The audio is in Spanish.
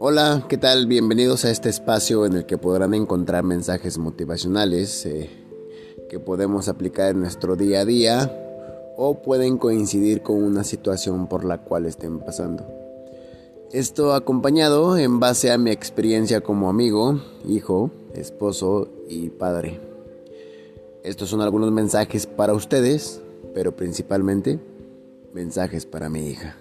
Hola, ¿qué tal? Bienvenidos a este espacio en el que podrán encontrar mensajes motivacionales eh, que podemos aplicar en nuestro día a día o pueden coincidir con una situación por la cual estén pasando. Esto acompañado en base a mi experiencia como amigo, hijo, esposo y padre. Estos son algunos mensajes para ustedes, pero principalmente mensajes para mi hija.